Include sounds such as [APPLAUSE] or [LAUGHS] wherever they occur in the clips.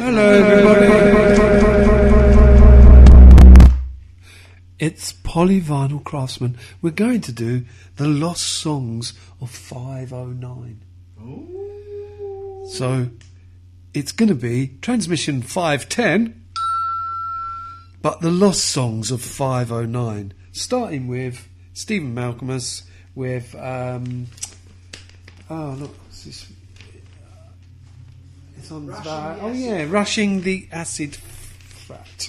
Hello, everybody. It's Polyvinyl Craftsmen. We're going to do the lost songs of 509. So it's going to be transmission 510, but the lost songs of 509, starting with Stephen Malkmus with. Um, oh, look, what's this? It's on Rushing about- the oh yeah, rushing the acid frat.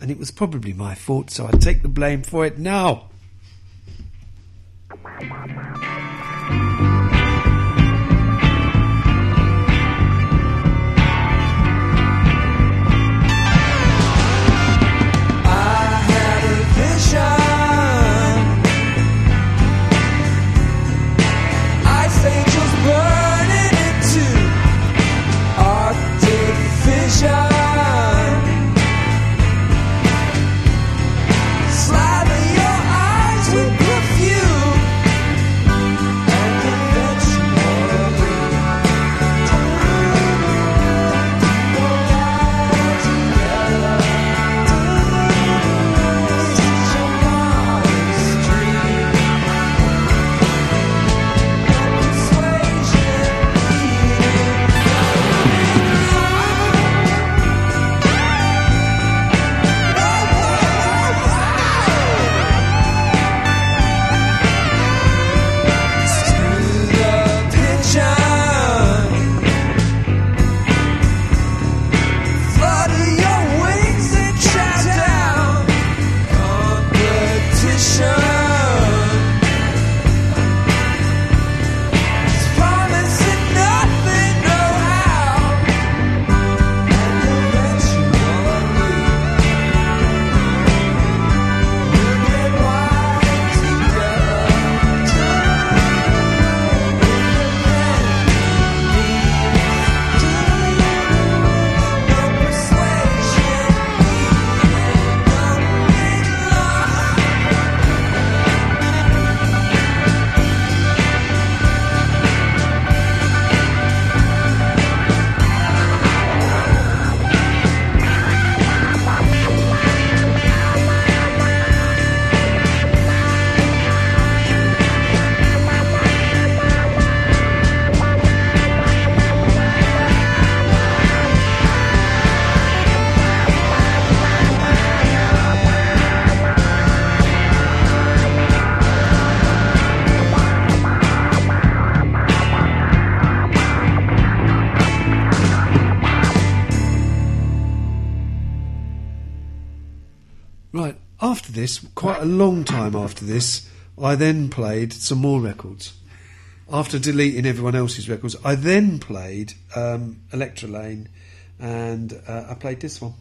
And it was probably my fault, so I take the blame for it now. I Right, after this, quite a long time after this, I then played some more records. After deleting everyone else's records, I then played um, Electralane and uh, I played this one.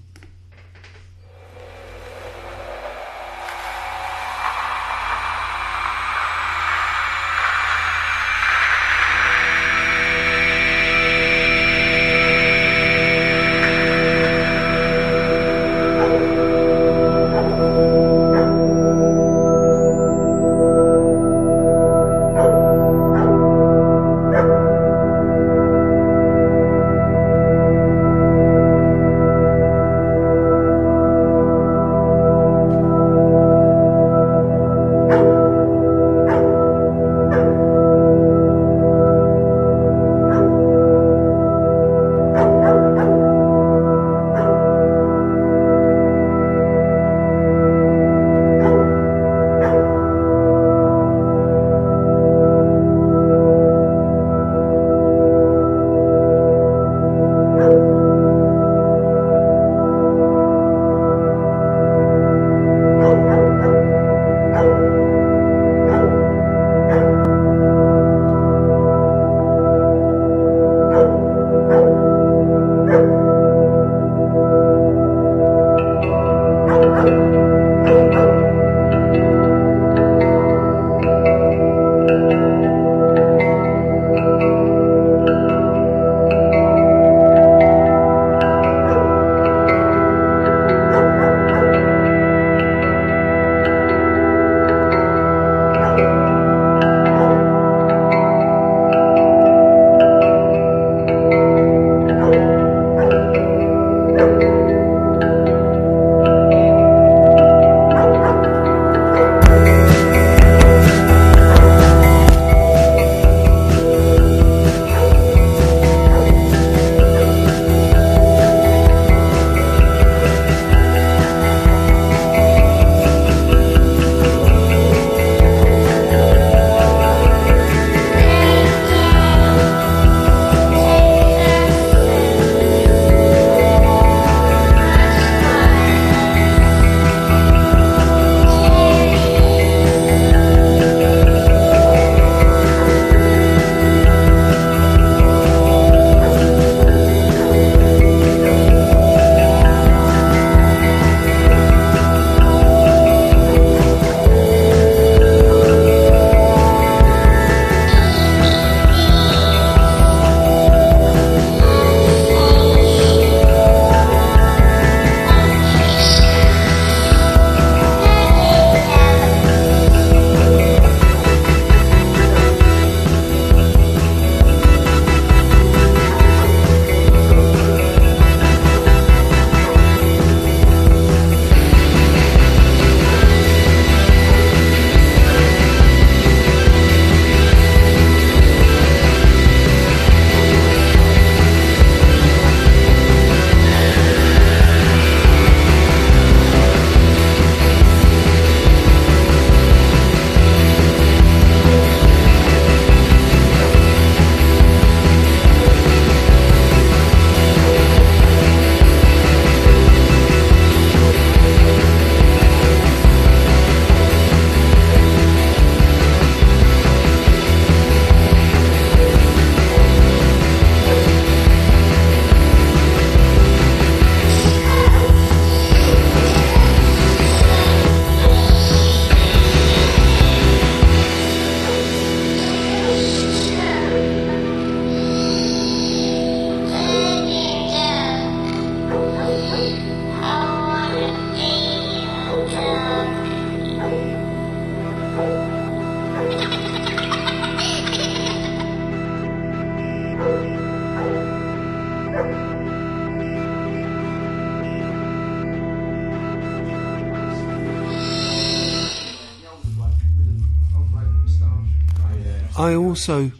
also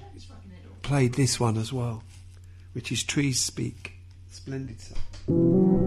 played this one as well, which is Trees Speak. Splendid song.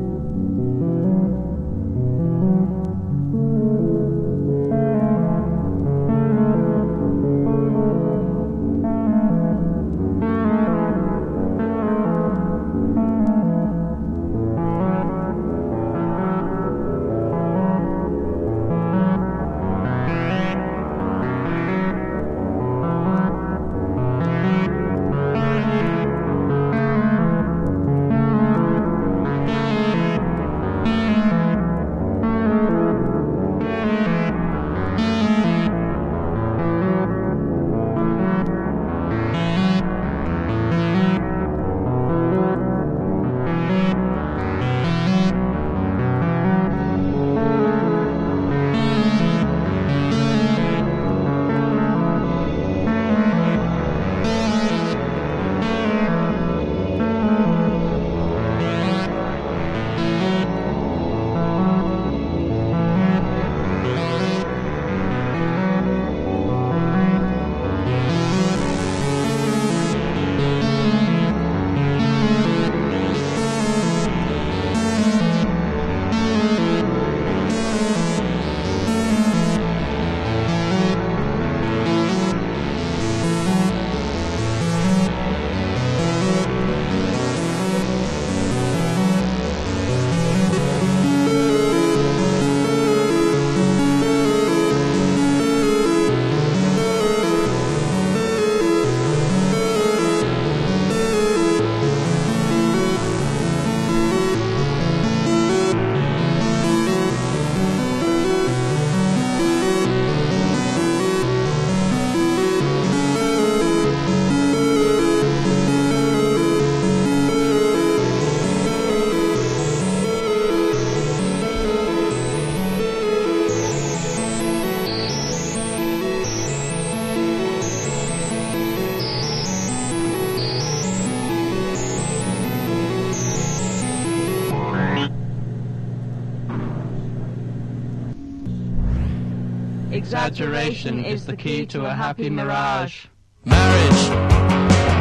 exaggeration is the key to a happy mirage. Marriage!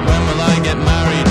When will I get married?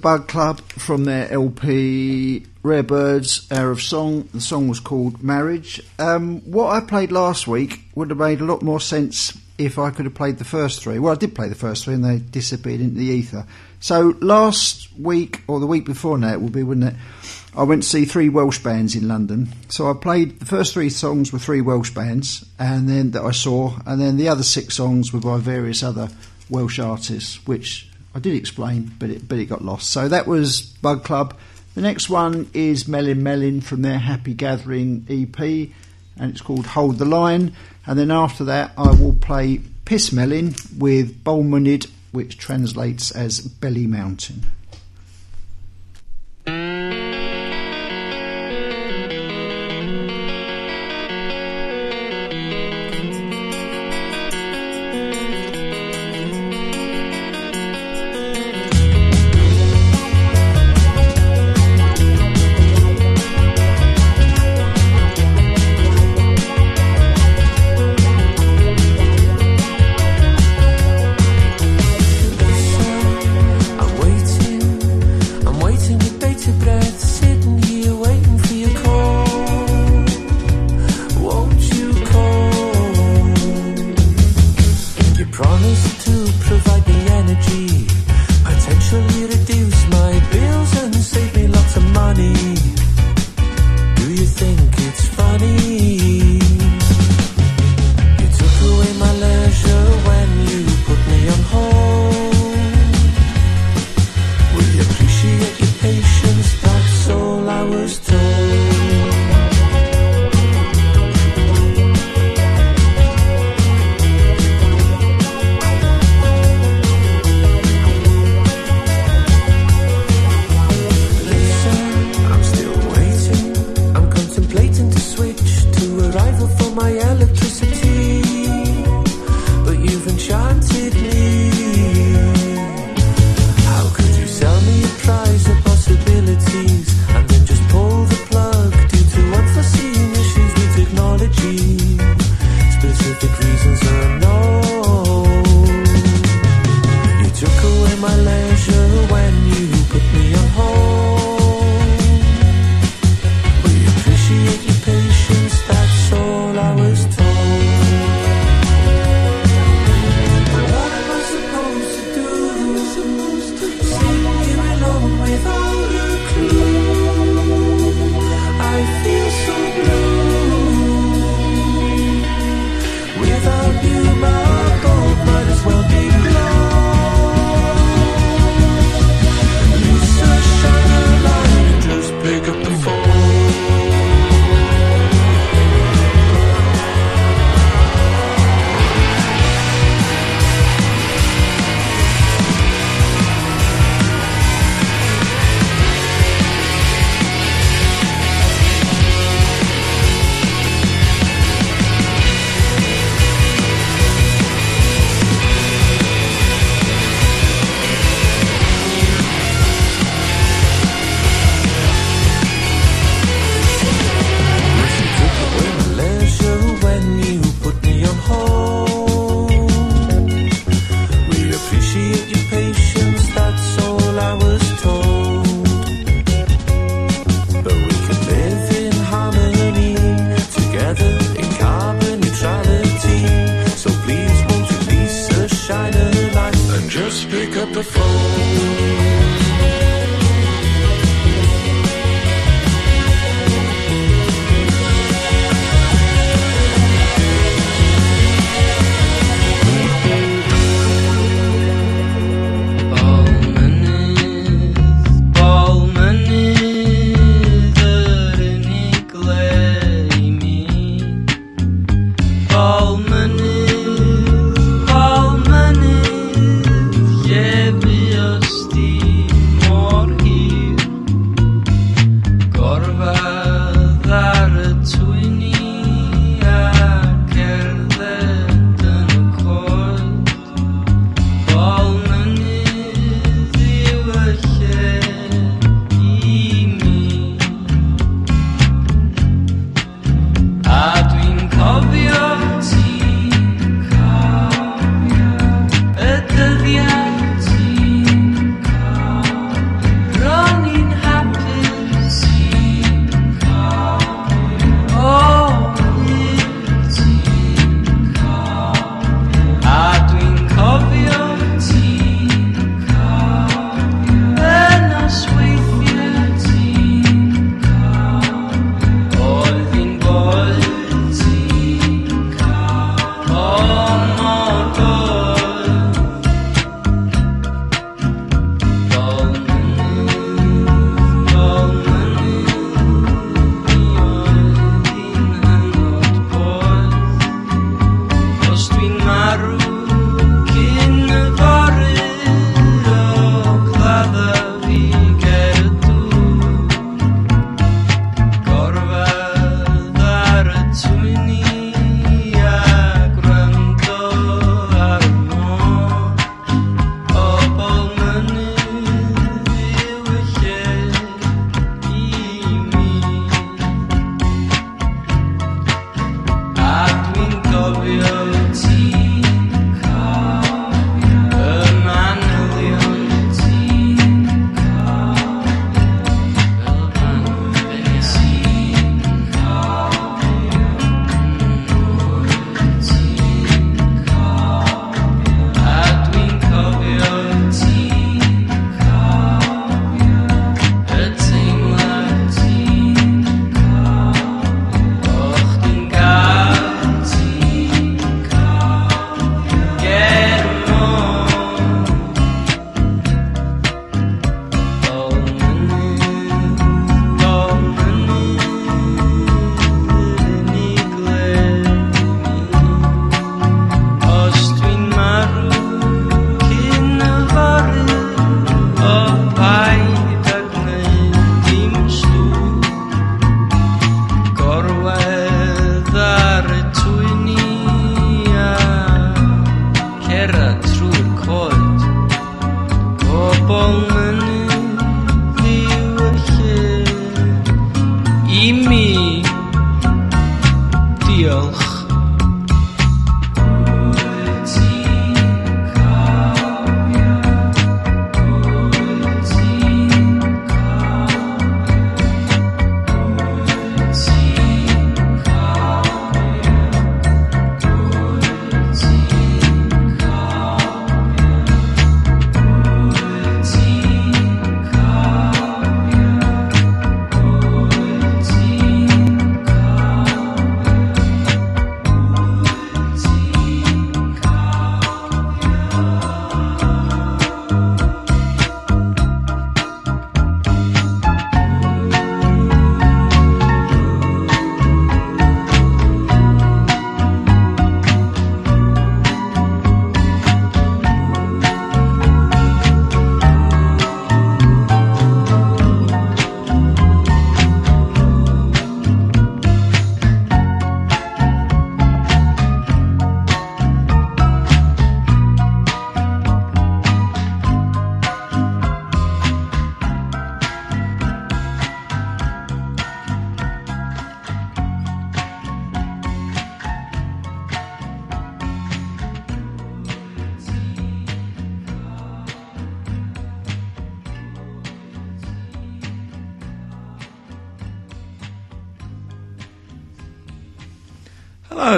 Bug Club from their LP Rare Birds Hour of Song. The song was called Marriage. Um, what I played last week would have made a lot more sense if I could have played the first three. Well, I did play the first three and they disappeared into the ether. So last week, or the week before now, it would be, wouldn't it? I went to see three Welsh bands in London. So I played the first three songs were three Welsh bands, and then that I saw, and then the other six songs were by various other Welsh artists, which I did explain, but it but it got lost. So that was Bug Club. The next one is Melin Melyn from their Happy Gathering EP, and it's called Hold the Line. And then after that, I will play Pys Melyn with Bolmyndd, which translates as Belly Mountain.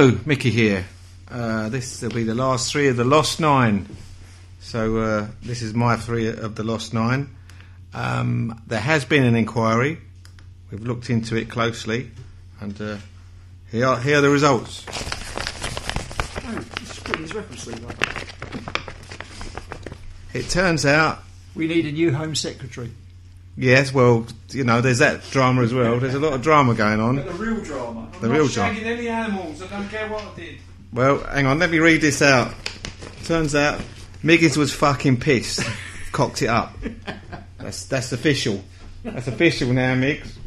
Hello, Mickey here. Uh, this will be the last three of the Lost Nine. So uh, this is my three of the Lost Nine. Um, there has been an inquiry. We've looked into it closely, and uh, here, are, here are the results. It turns out, We need a new Home Secretary. Yes, well, you know, there's that drama as well. There's a lot of drama going on. The real drama. The real drama. any animals. I don't care what I did. Well, hang on, let me read this out. Turns out Miggins was fucking pissed. [LAUGHS] Cocked it up. That's that's official. That's official now, Miggs.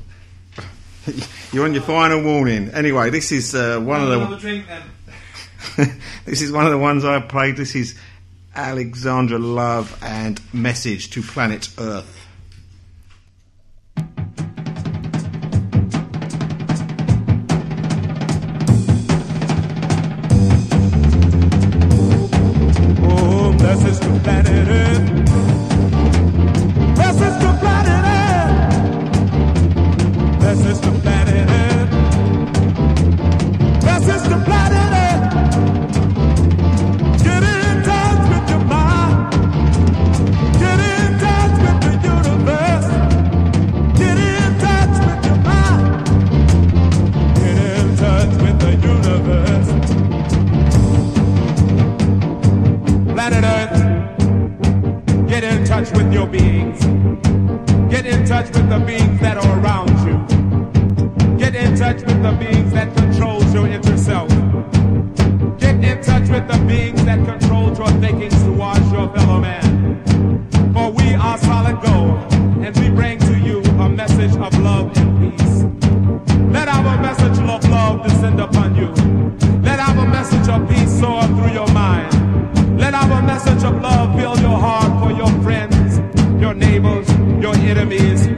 You're on your final warning. Anyway, this is uh, one of the drink then. [LAUGHS] this is one of the ones I played. This is Alexander Love and Message to Planet Earth. Get in touch with your beings. Get in touch with the beings that are around you. Get in touch with the beings that controls your inner self. Get in touch with the beings that control your thinkings towards your fellow man. Enemies,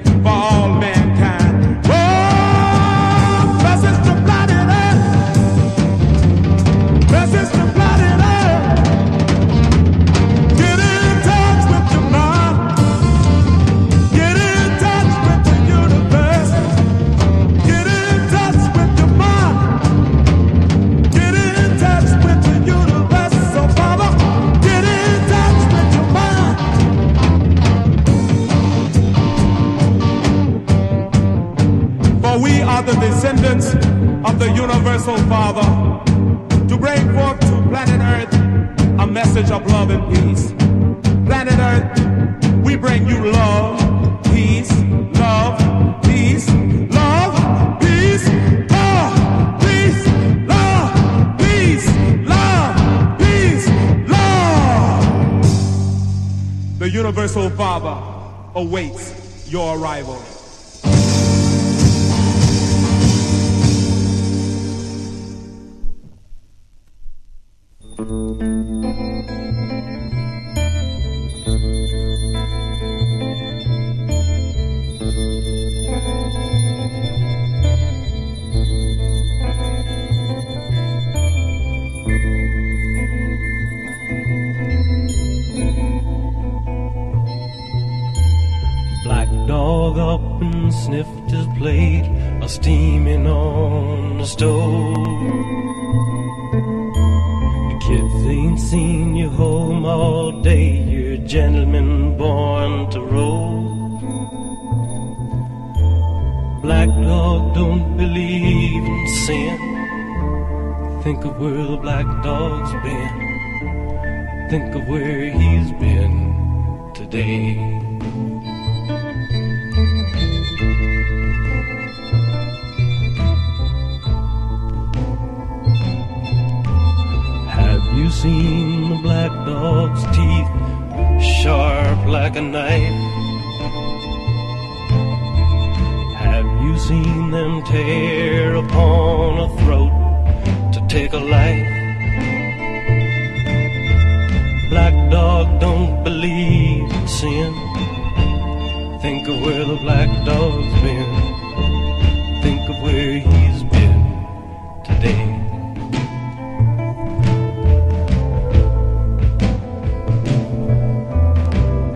sin. Think of where the black dog's been. Think of where he's been today.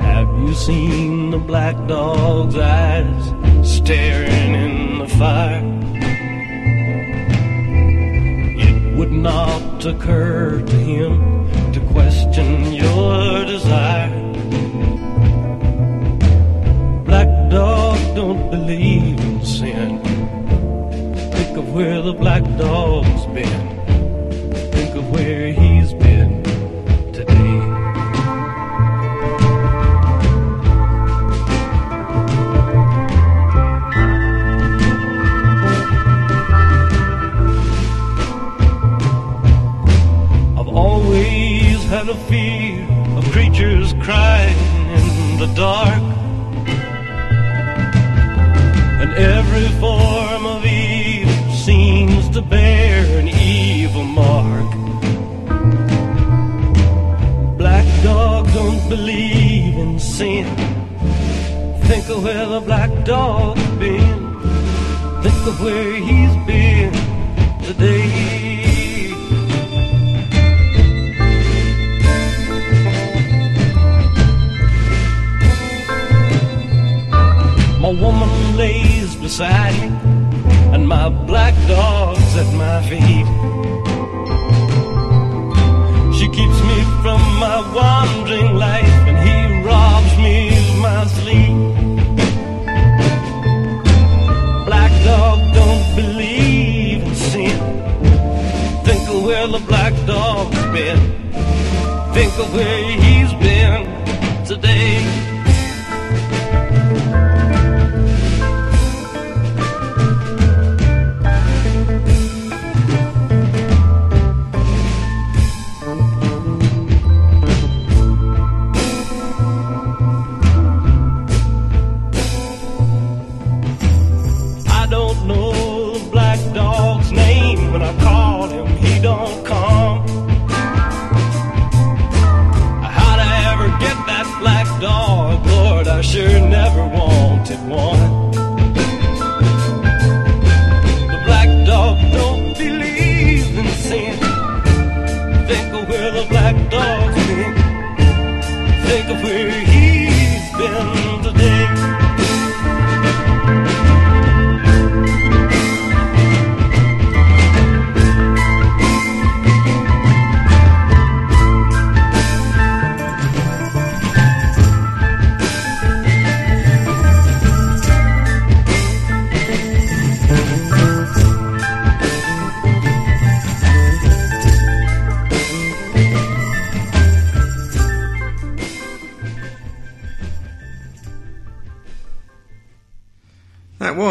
Have you seen the black dog's eyes staring in the fire? It would not occur to him to question your desire. Believe in sin. Think of where the black dog's been. Think of where he's been don't believe in sin. Think of where the black dog's been. Think of where he's been today. My woman lays beside me, and my black dog's at my feet. From my wandering life, and he robs me of my sleep. Black dog don't believe in sin. Think of where the black dog's been. Think of where he's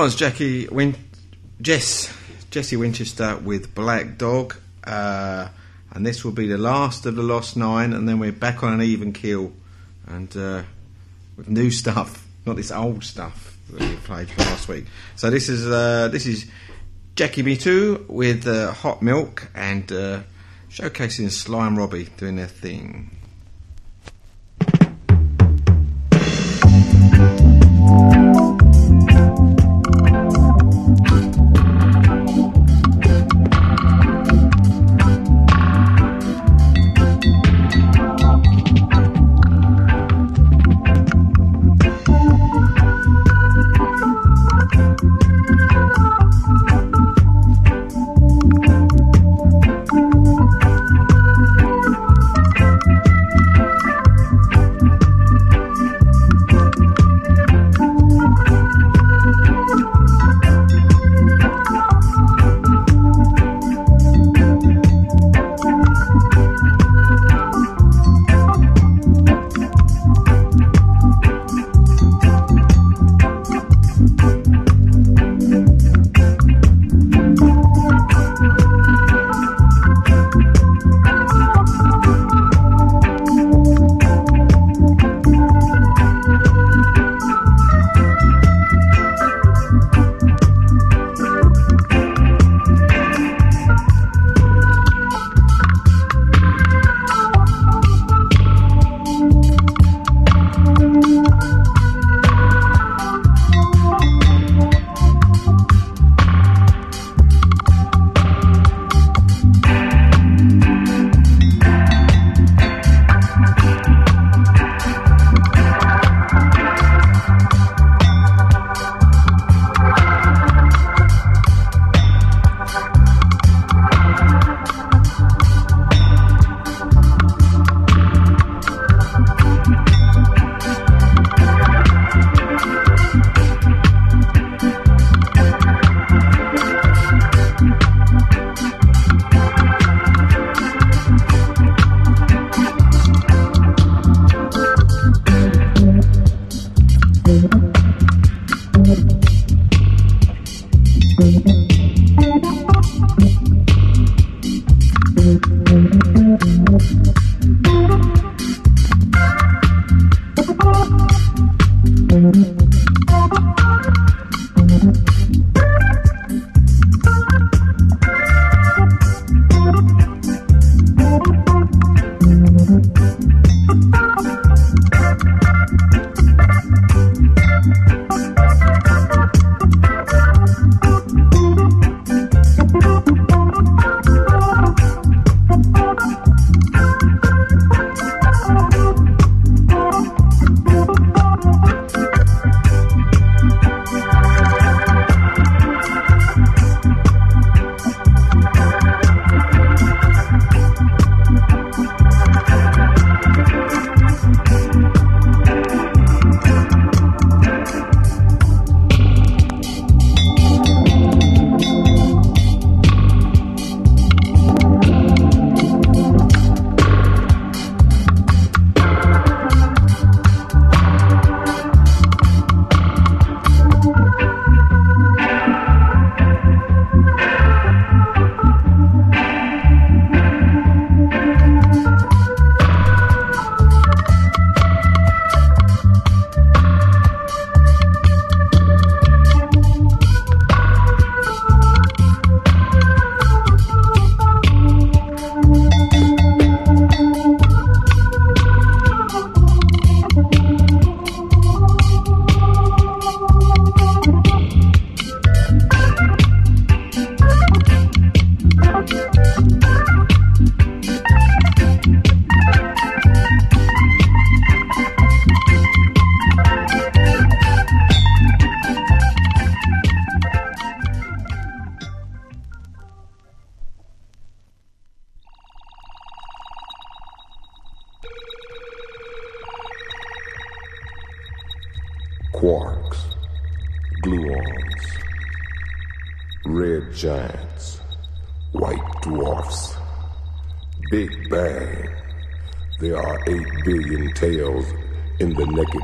was Jackie Win- Jess Jesse Winchester with Black Dog, uh, and this will be the last of the Lost Nine, and then we're back on an even keel, and uh, with new [LAUGHS] stuff, not this old stuff that we played last week. So this is uh, this is Jackie Mittoo with uh, Hot Milk and uh, showcasing Sly and Robbie doing their thing.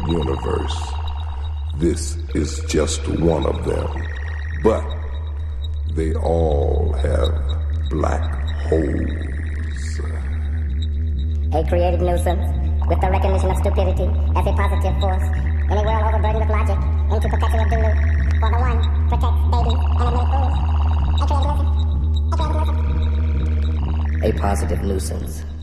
Universe. This is just one of them. But they all have black holes. A creative nuisance with the recognition of stupidity as a positive force in a world overburdened with logic into perpetual delude. For the one protects babies and admits fools. A creative nuisance. Nuisance. A positive nuisance.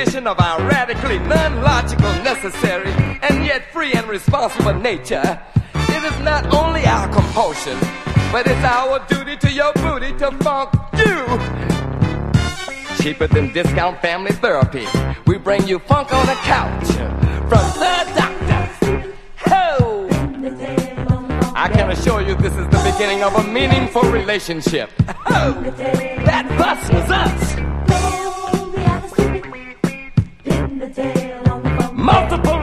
Condition of our radically non-logical, necessary, and yet free and responsible nature, it is not only our compulsion, but it's our duty to your booty to funk you. Cheaper than discount family therapy, we bring you funk on the couch from the doctor. Ho! I can assure you this is the beginning of a meaningful relationship. Oh, that bus was us.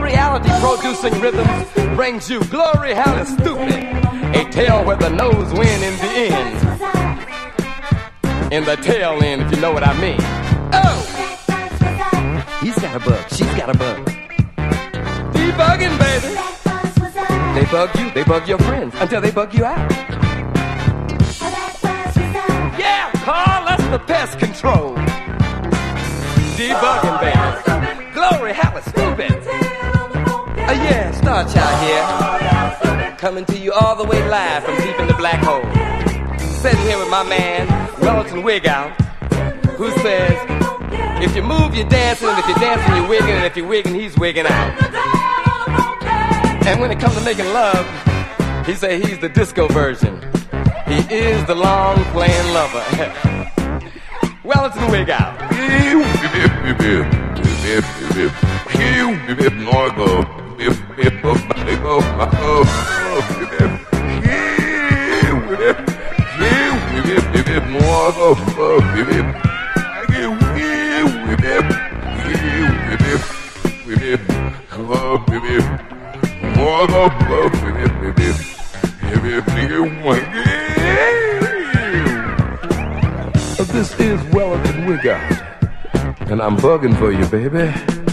Reality producing rhythms brings you glory, hell stupid. A tale where the nose win in the end. In the tail end, if you know what I mean. Oh! He's got a bug, she's got a bug. Debugging, baby. They bug you, they bug your friends until they bug you out. Yeah, Carl, that's the pest control. Debugging, baby. Glory, stupid. Uh, yeah, Star Child here. Coming to you all the way live from deep in the black hole. Sitting here with my man, Wellington Wigout, who says, if you move, you're dancing, and if you're dancing, you're wigging, and if you're wigging, he's wigging out. And when it comes to making love, he say he's the disco version. He is the long playing lover. Wellington Wigout. This is Wellington out. And I'm bugging for you, baby.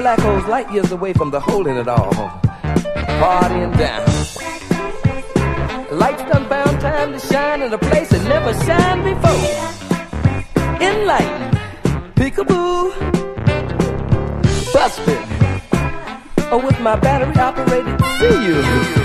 Black holes, light years away from the hole in it all. Partying down. Lights done found time to shine in a place that never shined before. Enlightened. Peekaboo. Busted. Oh, with my battery operated. See you.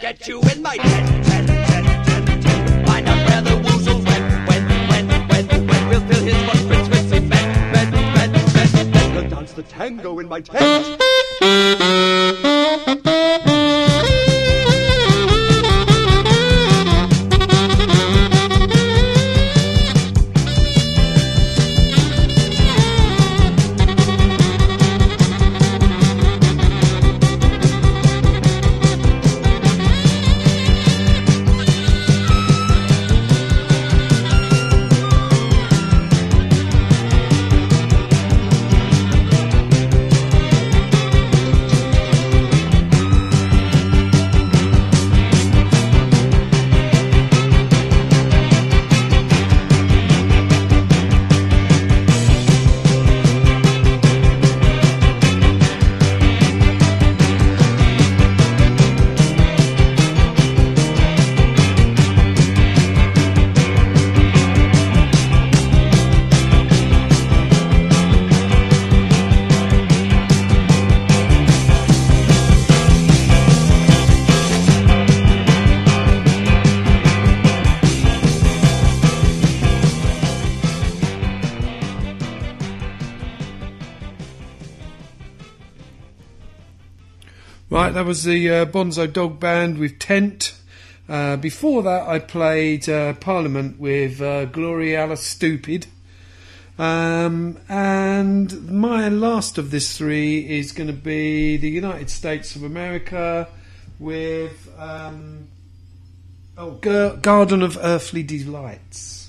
get you that was the uh, Bonzo Dog Band with Tent. Uh, before that, I played uh, Parliament with uh, Gloryhallastoopid. Um, and my last of this three is going to be the United States of America with um, oh, Garden of Earthly Delights.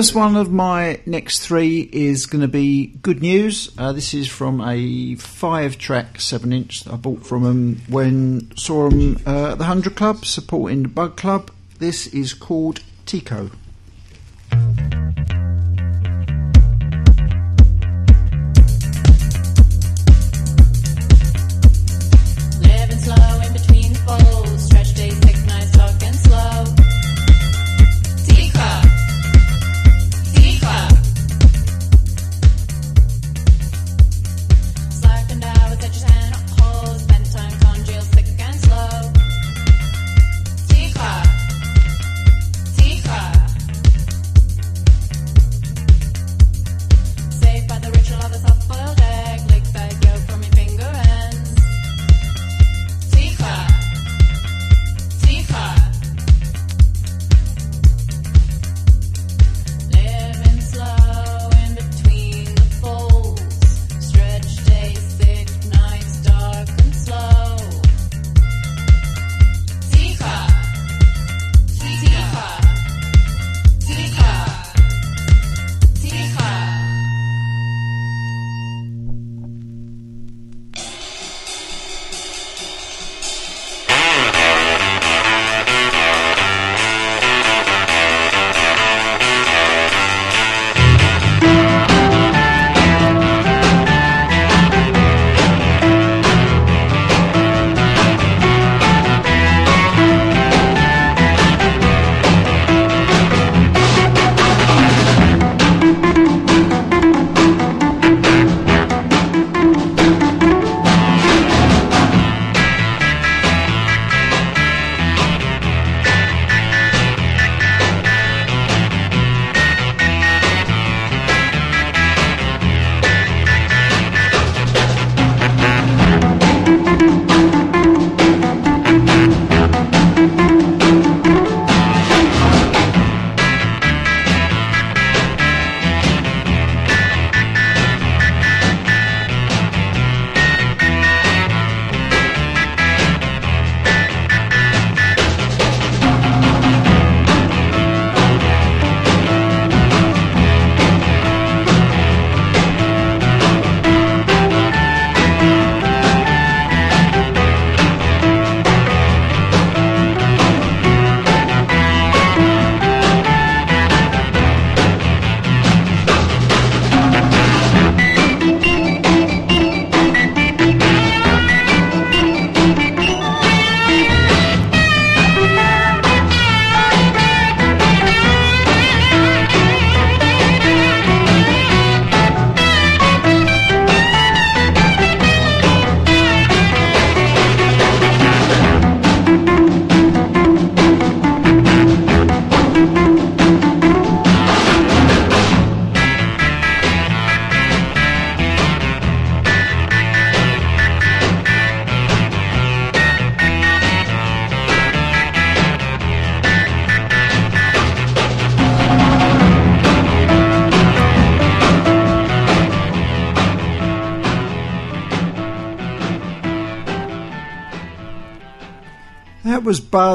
First one of my next three is going to be good news. Uh, this is from a five-track seven-inch that I bought from them when saw them uh, at the Hundred Club supporting the Bug Club. This is called Tikho.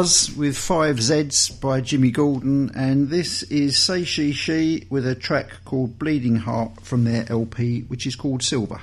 Buzz with five Z's by Jimmy Gordon, and this is Say She She with a track called Bleeding Heart from their LP, which is called Silver.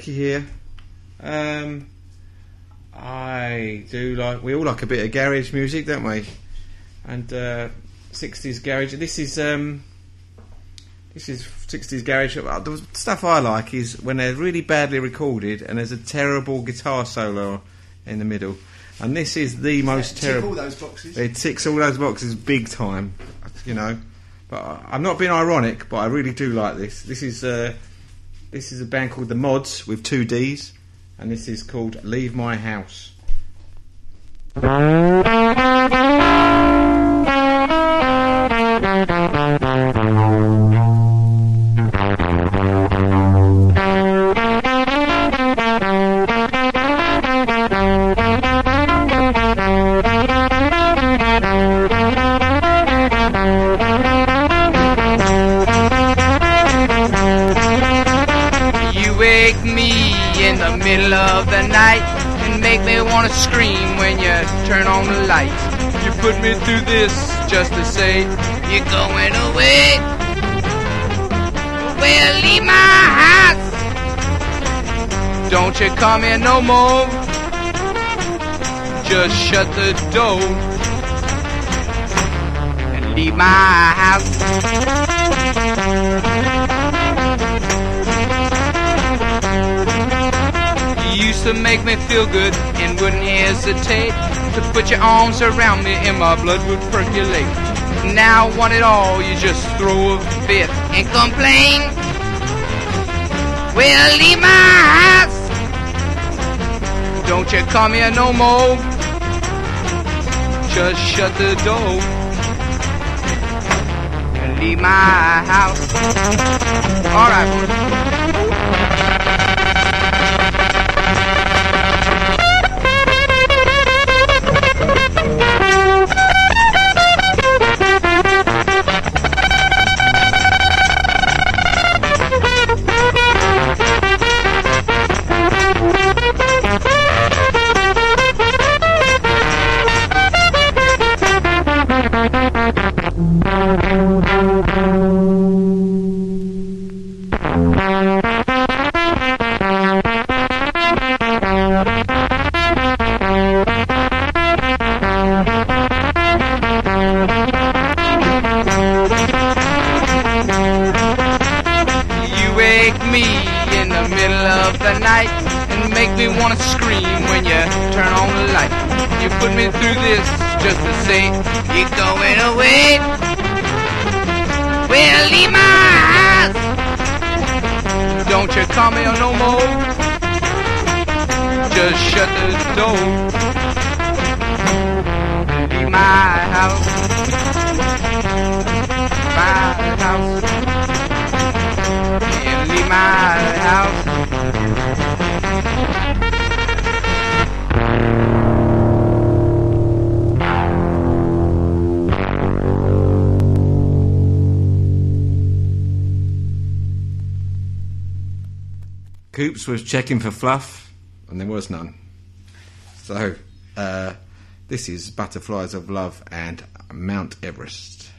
Mickey here. Um, I do like we all like a bit of garage music, don't we? And uh, 60s garage. This is um, this is 60s garage. Uh, The stuff I like is when they're really badly recorded and there's a terrible guitar solo in the middle. And this is the most terrible. all those boxes? It ticks all those boxes big time, you know. But I- I'm not being ironic, but I really do like this. This is uh, this is a band called The Modds with two D's, and this is called Leave My House. More. Just shut the door and leave my house. You used to make me feel good and wouldn't hesitate to put your arms around me and my blood would percolate. Now I want it all, you just throw a fit and complain. Well, leave my house. Don't you come here no more. Just shut the door and leave my house. All right. Coops was checking for fluff, and there was none. So, uh, this is Butterflies of Love and Mount Everest.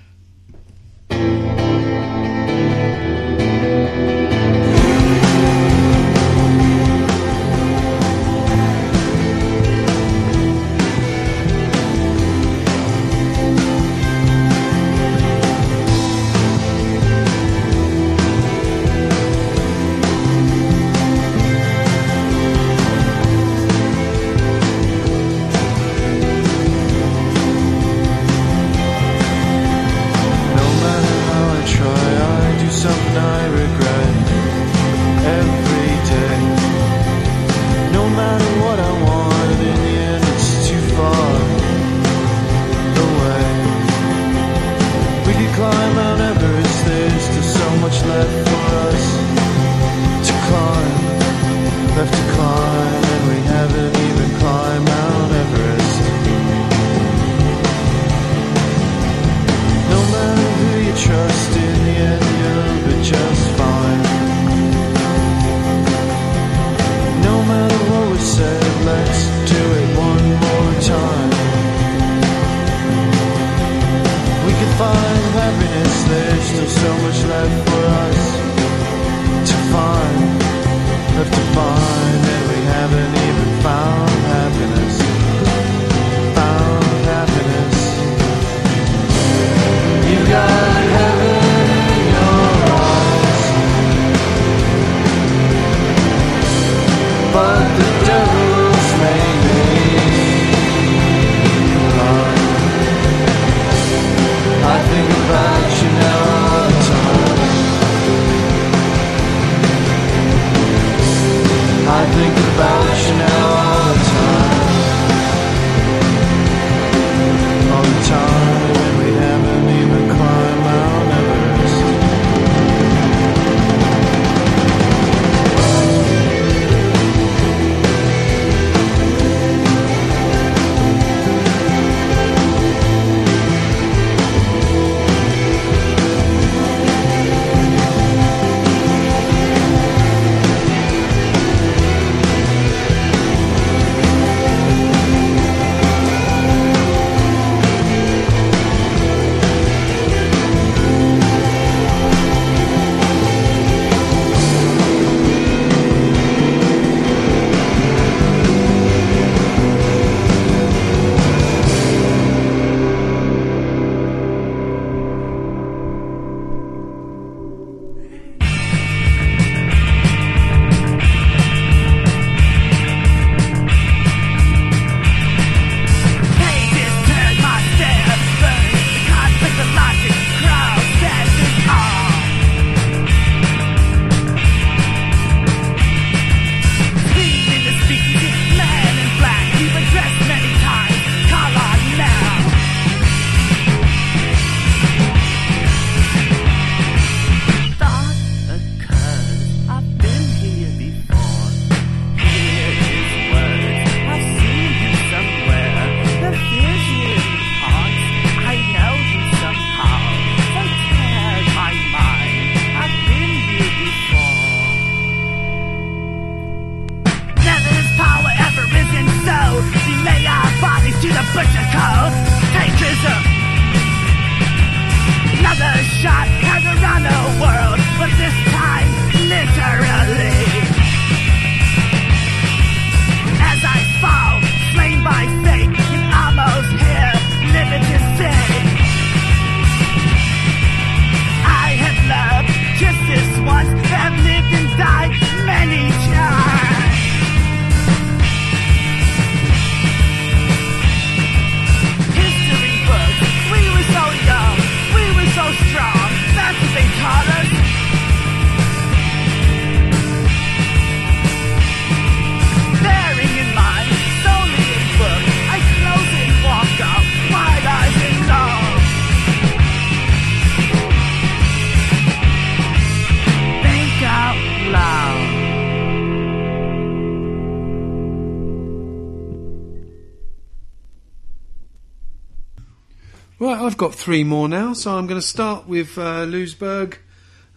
got three more now, so I'm going to start with uh,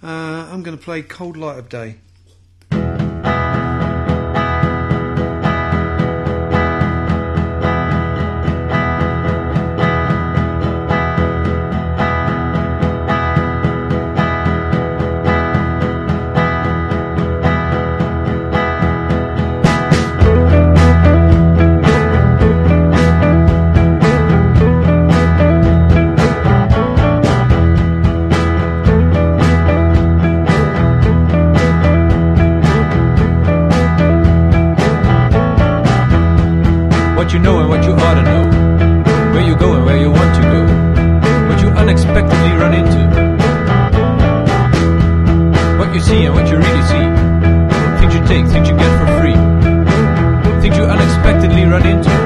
Uh, I'm going to play Cold Light of Day. mistakes, things you get for free, things you unexpectedly run into.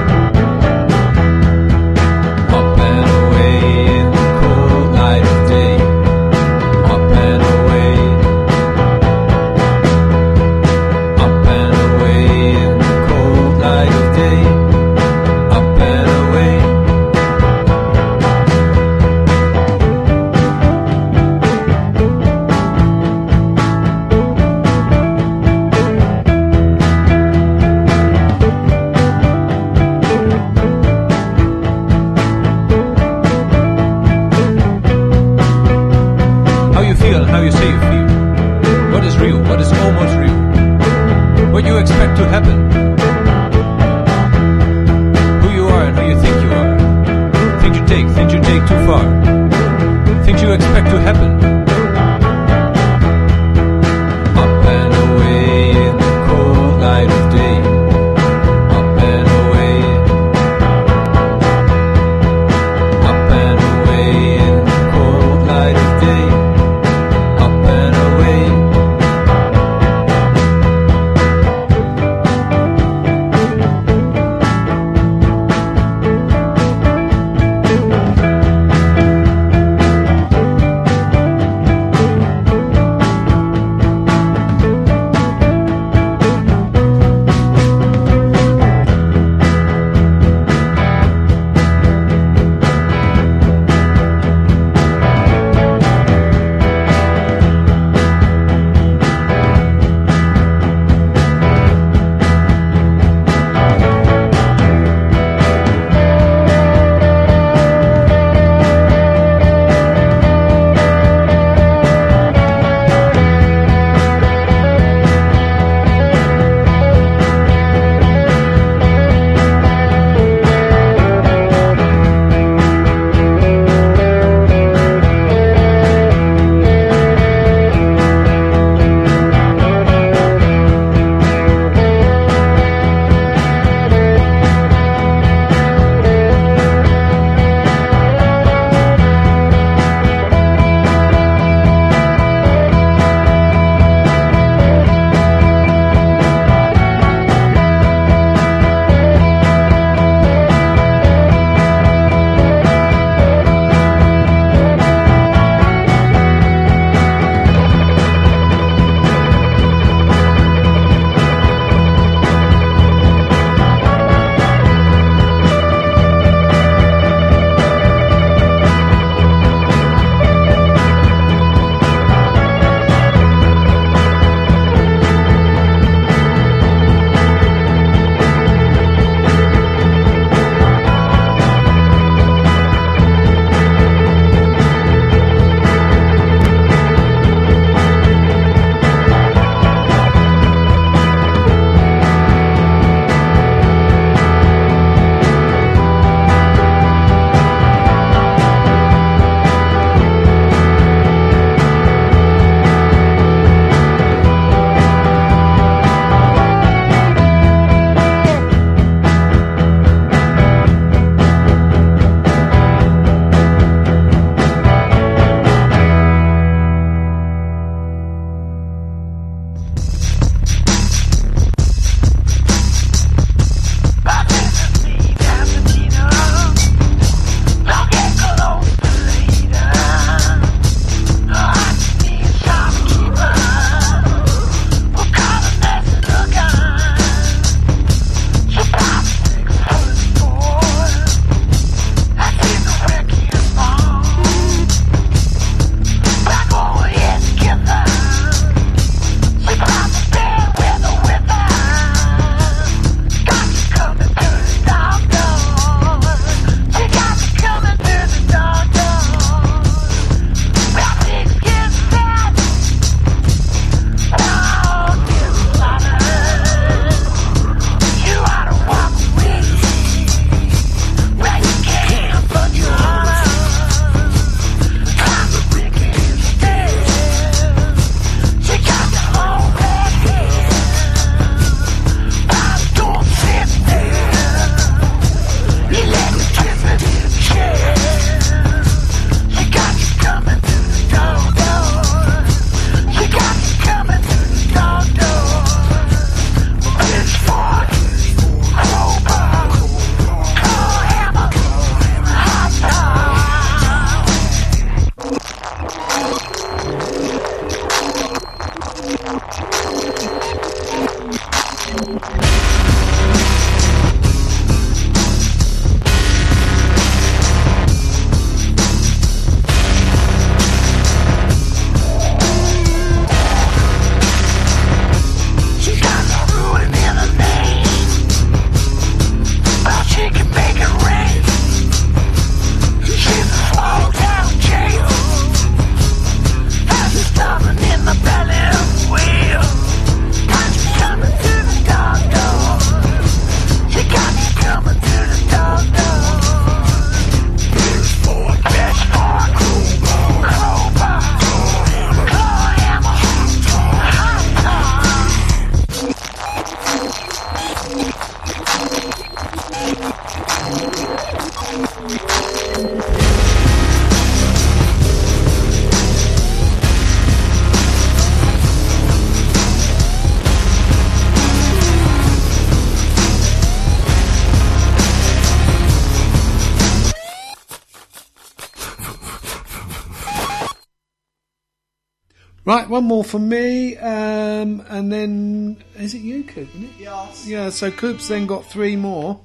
Right, one more for me, um, and then is it you, Coop? Isn't it? Yes. Yeah. So Coop's then got three more.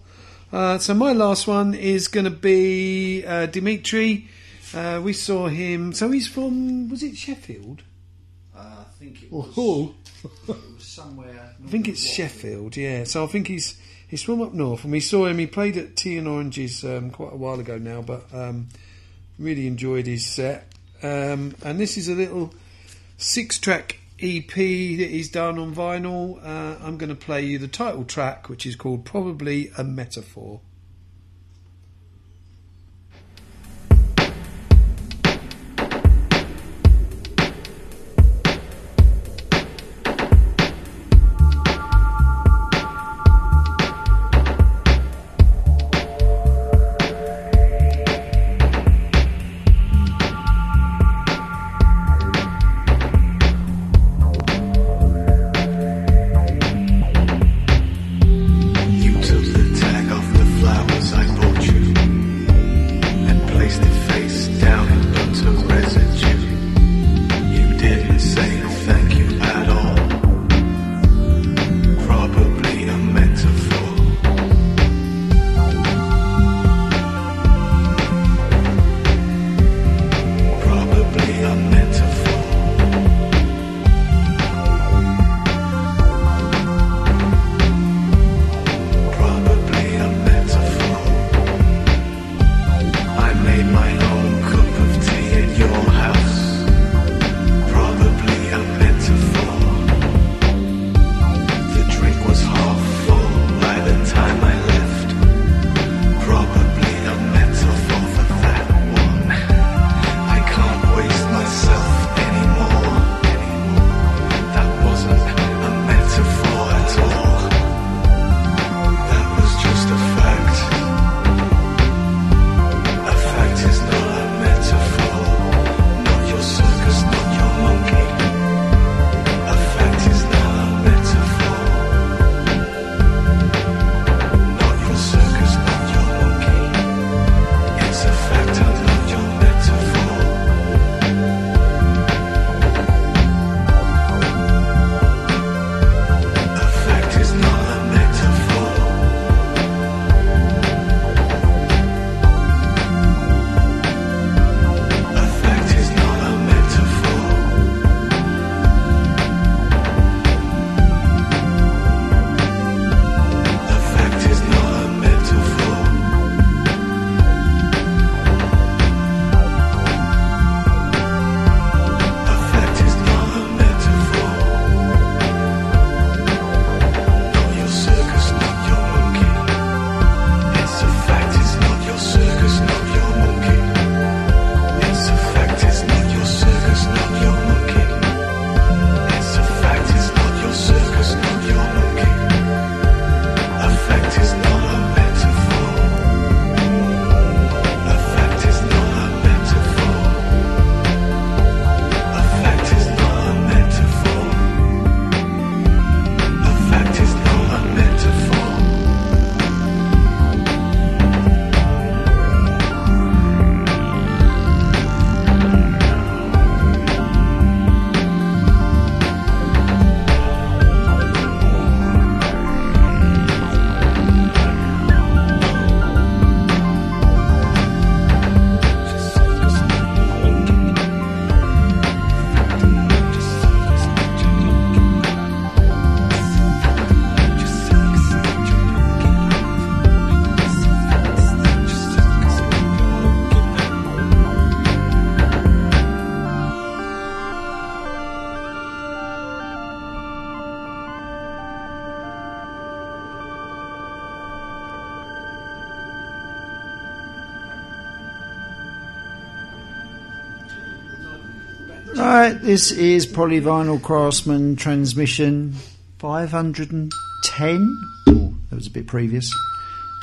Uh, so my last one is going to be uh, Dimitri. Uh, we saw him. So he's from was it Sheffield? Uh, I think it Or was, Hull? it was somewhere. [LAUGHS] I think it's Sheffield, yeah. So I think he's he's from up north, and we saw him. He played at Tea and Oranges um, quite a while ago now, but um, really enjoyed his set. Um, and this is a little six-track EP that he's done on vinyl. Uh, I'm going to play you the title track, which is called "Probably a Metaphor." right, this is Polyvinyl Craftsmen transmission 510. Oh, that was a bit previous.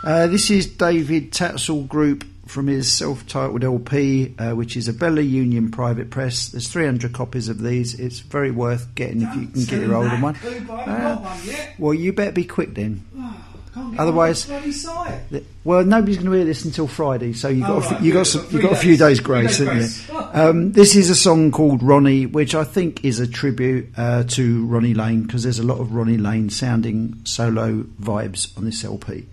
Uh, this is David Tattersall Group from his self titled LP, uh, which is a Bella Union private press. There's 300 copies of these. It's very worth getting Don't if you can get your older one. Uh, one well, you better be quick then. Otherwise, well, nobody's going to hear this until Friday, so you got oh, right, you got some, you got a few days grace, haven't you? Um, this is a song called Ronnie, which I think is a tribute uh, to Ronnie Lane because there's a lot of Ronnie Lane sounding solo vibes on this LP.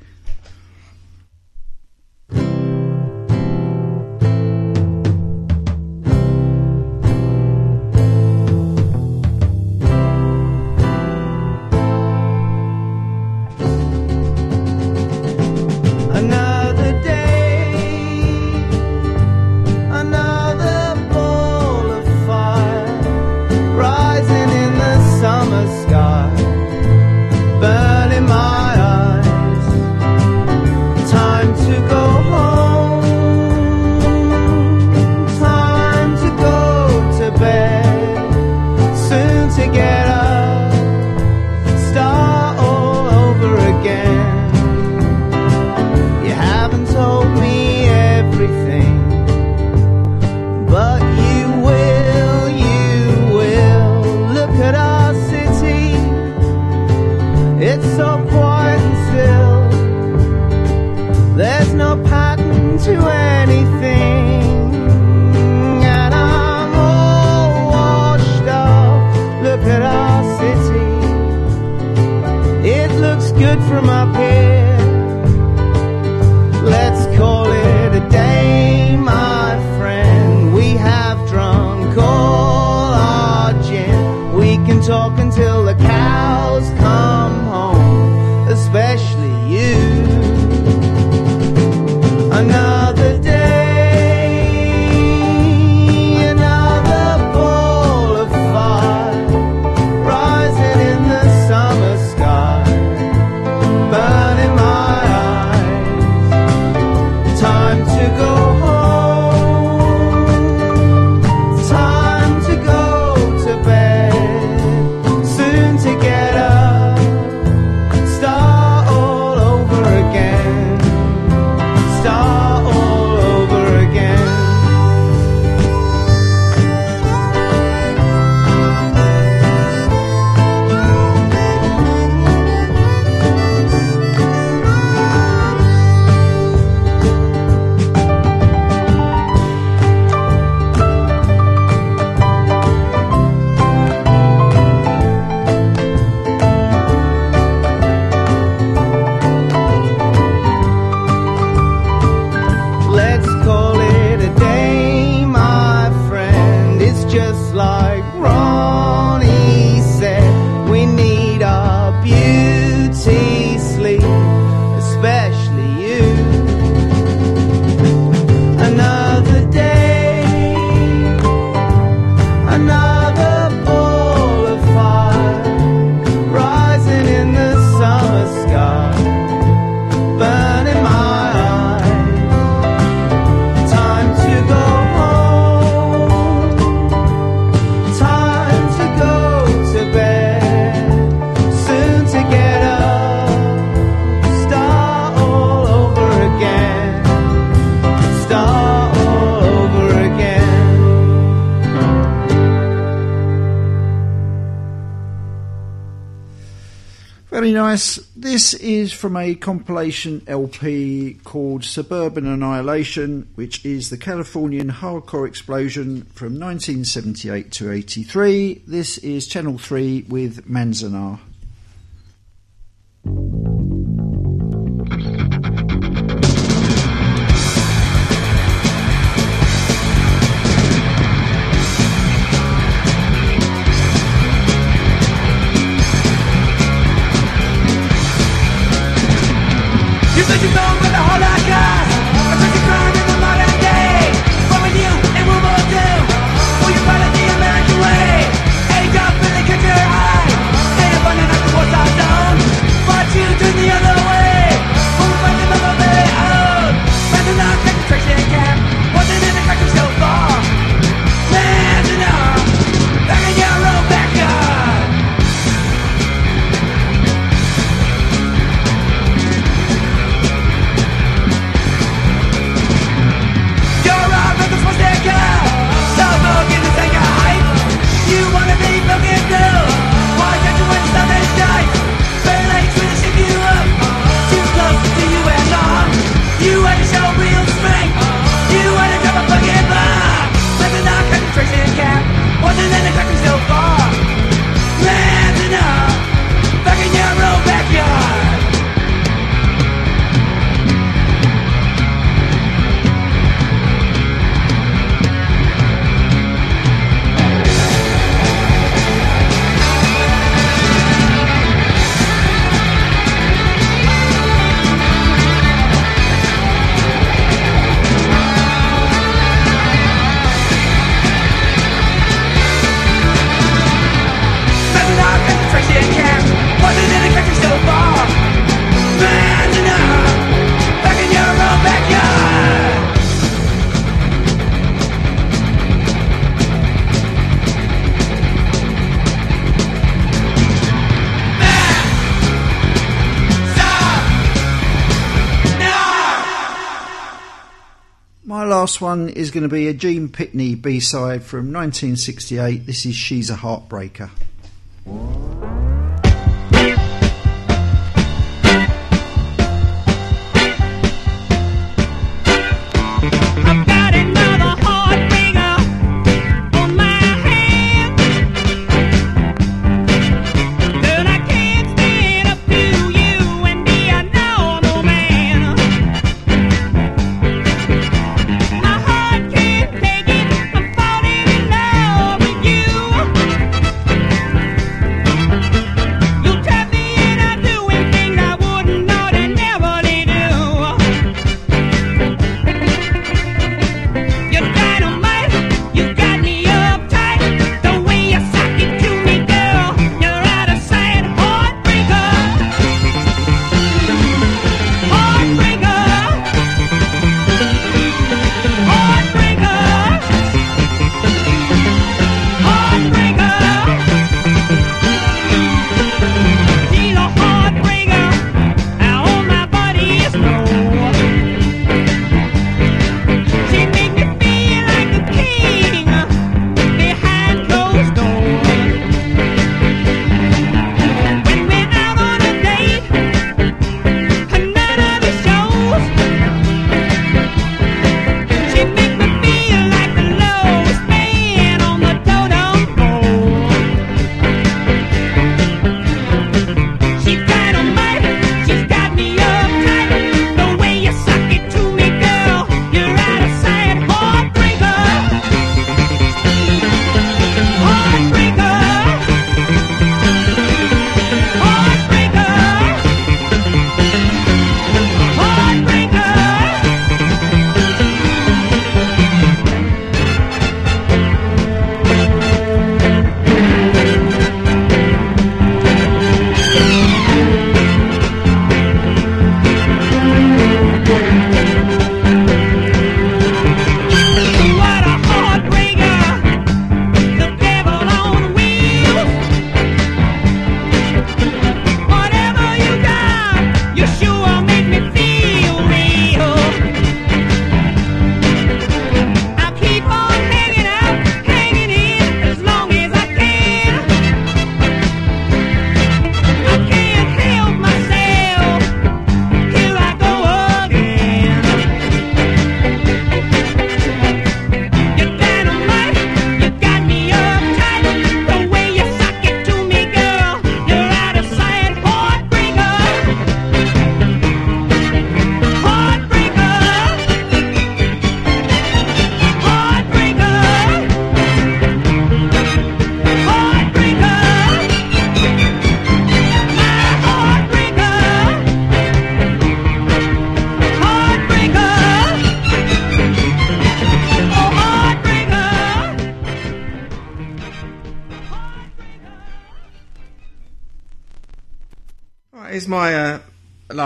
guys, this is from a compilation LP called Suburban Annihilation, which is the Californian hardcore explosion from 1978 to 83. This is Channel 3 with Manzanar. last one is going to be a Gene Pitney B side from 1968. This is She's a Heartbreaker.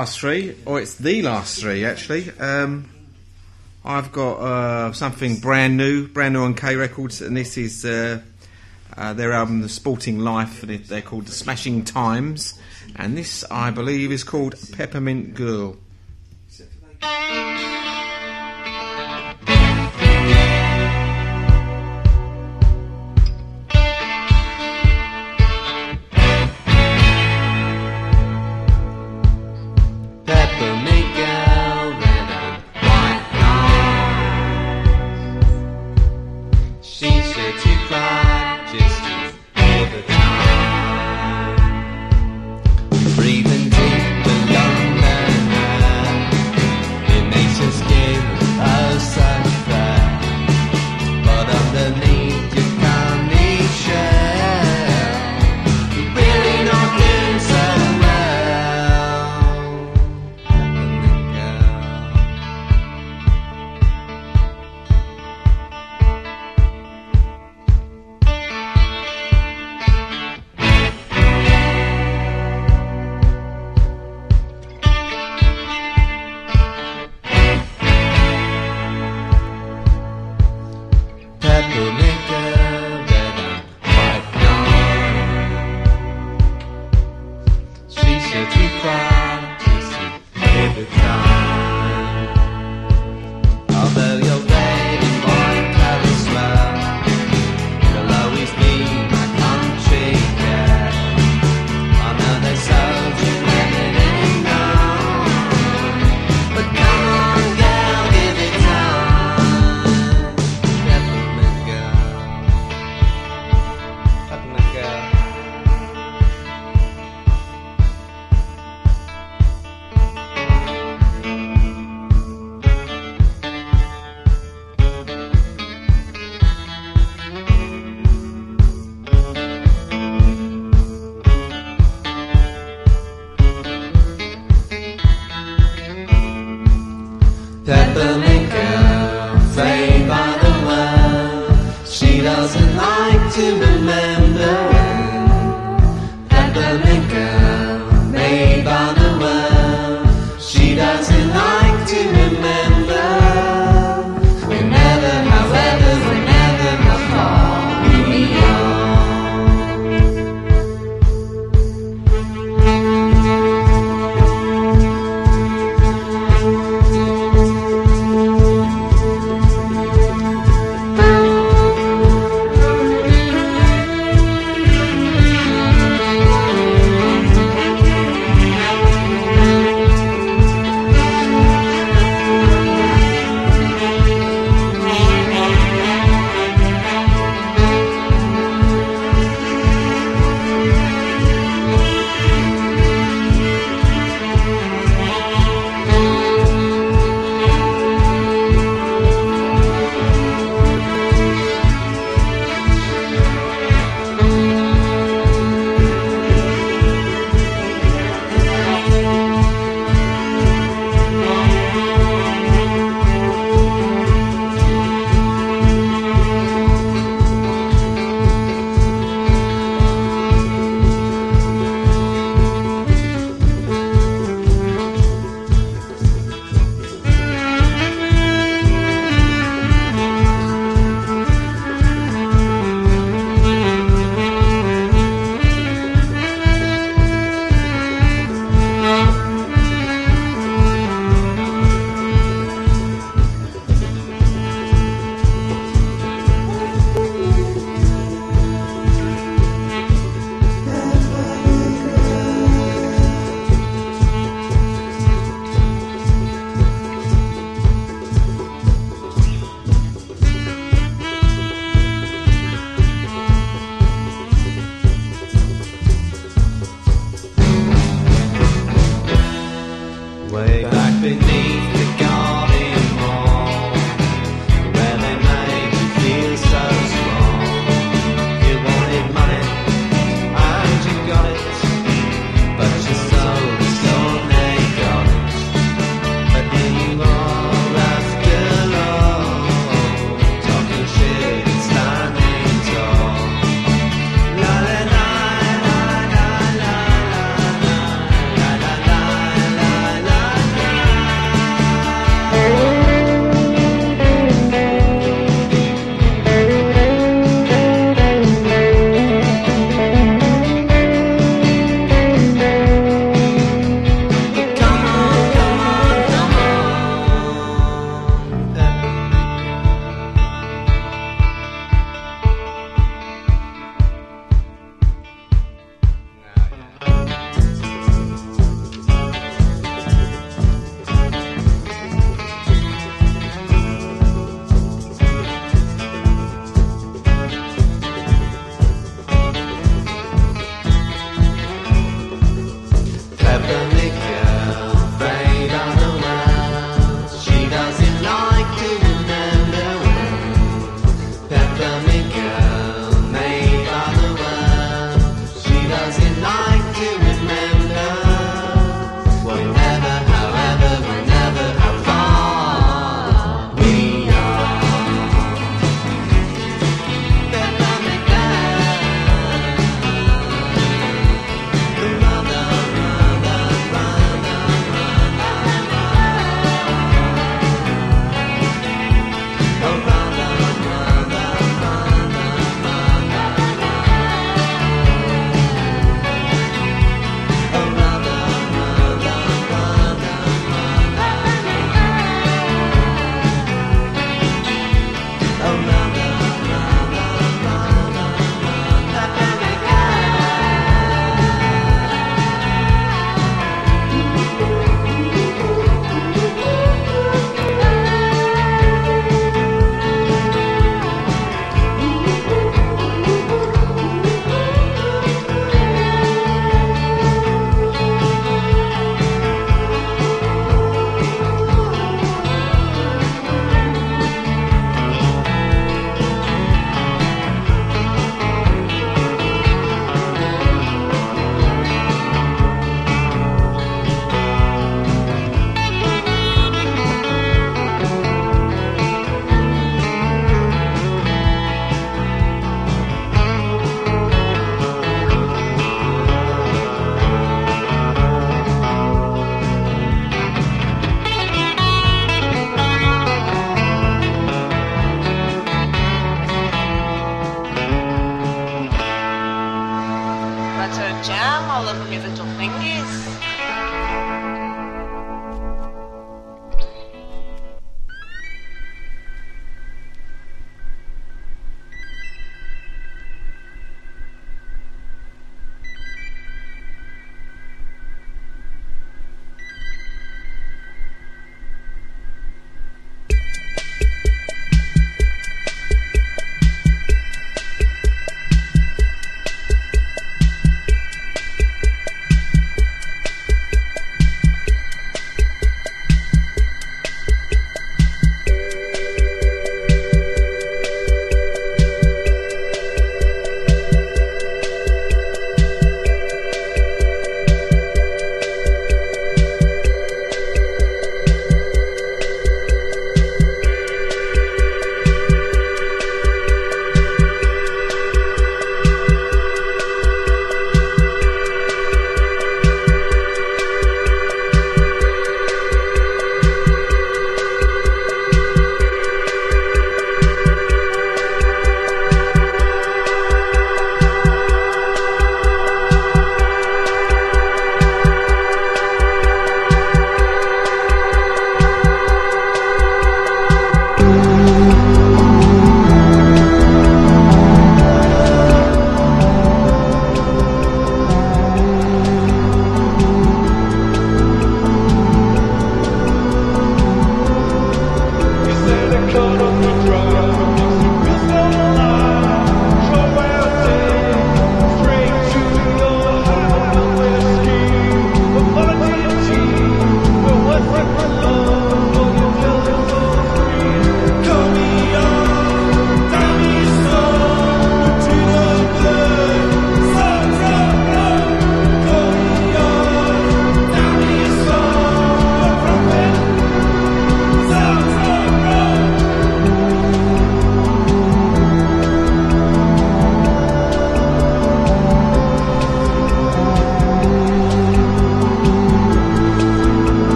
last three, or it's the last three actually. Um, I've got uh, something brand new, brand new on K Records, and this is uh, uh, their album, The Sporting Life, and they're called The Smashing Times. And this, I believe, is called Peppermint Girl.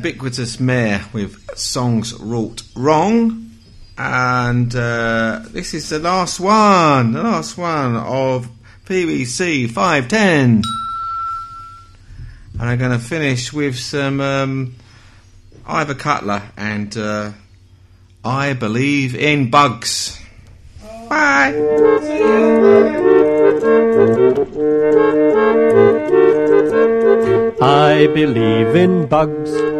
Ubiquitous Meh with songs wrought wrong. And uh, this is the last one, the last one of PVC 510. And I'm going to finish with some um, Ivor Cutler and uh, I Believe in Bugs. Bye! I believe in bugs.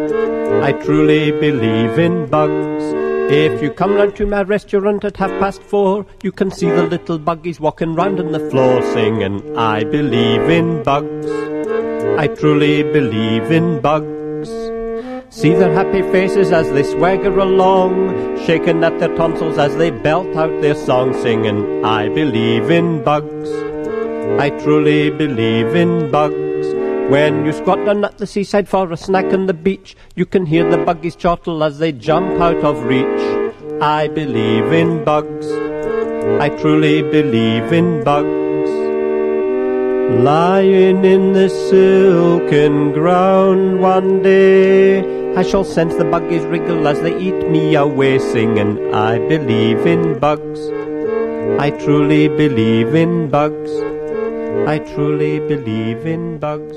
I truly believe in bugs. If you come round to my restaurant at half past four, you can see the little buggies walking round on the floor singing, I believe in bugs. I truly believe in bugs. See their happy faces as they swagger along, shaking at their tonsils as they belt out their song, singing, I believe in bugs. I truly believe in bugs. When you squat down at the seaside for a snack on the beach, you can hear the buggies chortle as they jump out of reach. I believe in bugs. I truly believe in bugs. Lying in the silken ground one day, I shall sense the buggies wriggle as they eat me away, singing, I believe in bugs. I truly believe in bugs. I truly believe in bugs.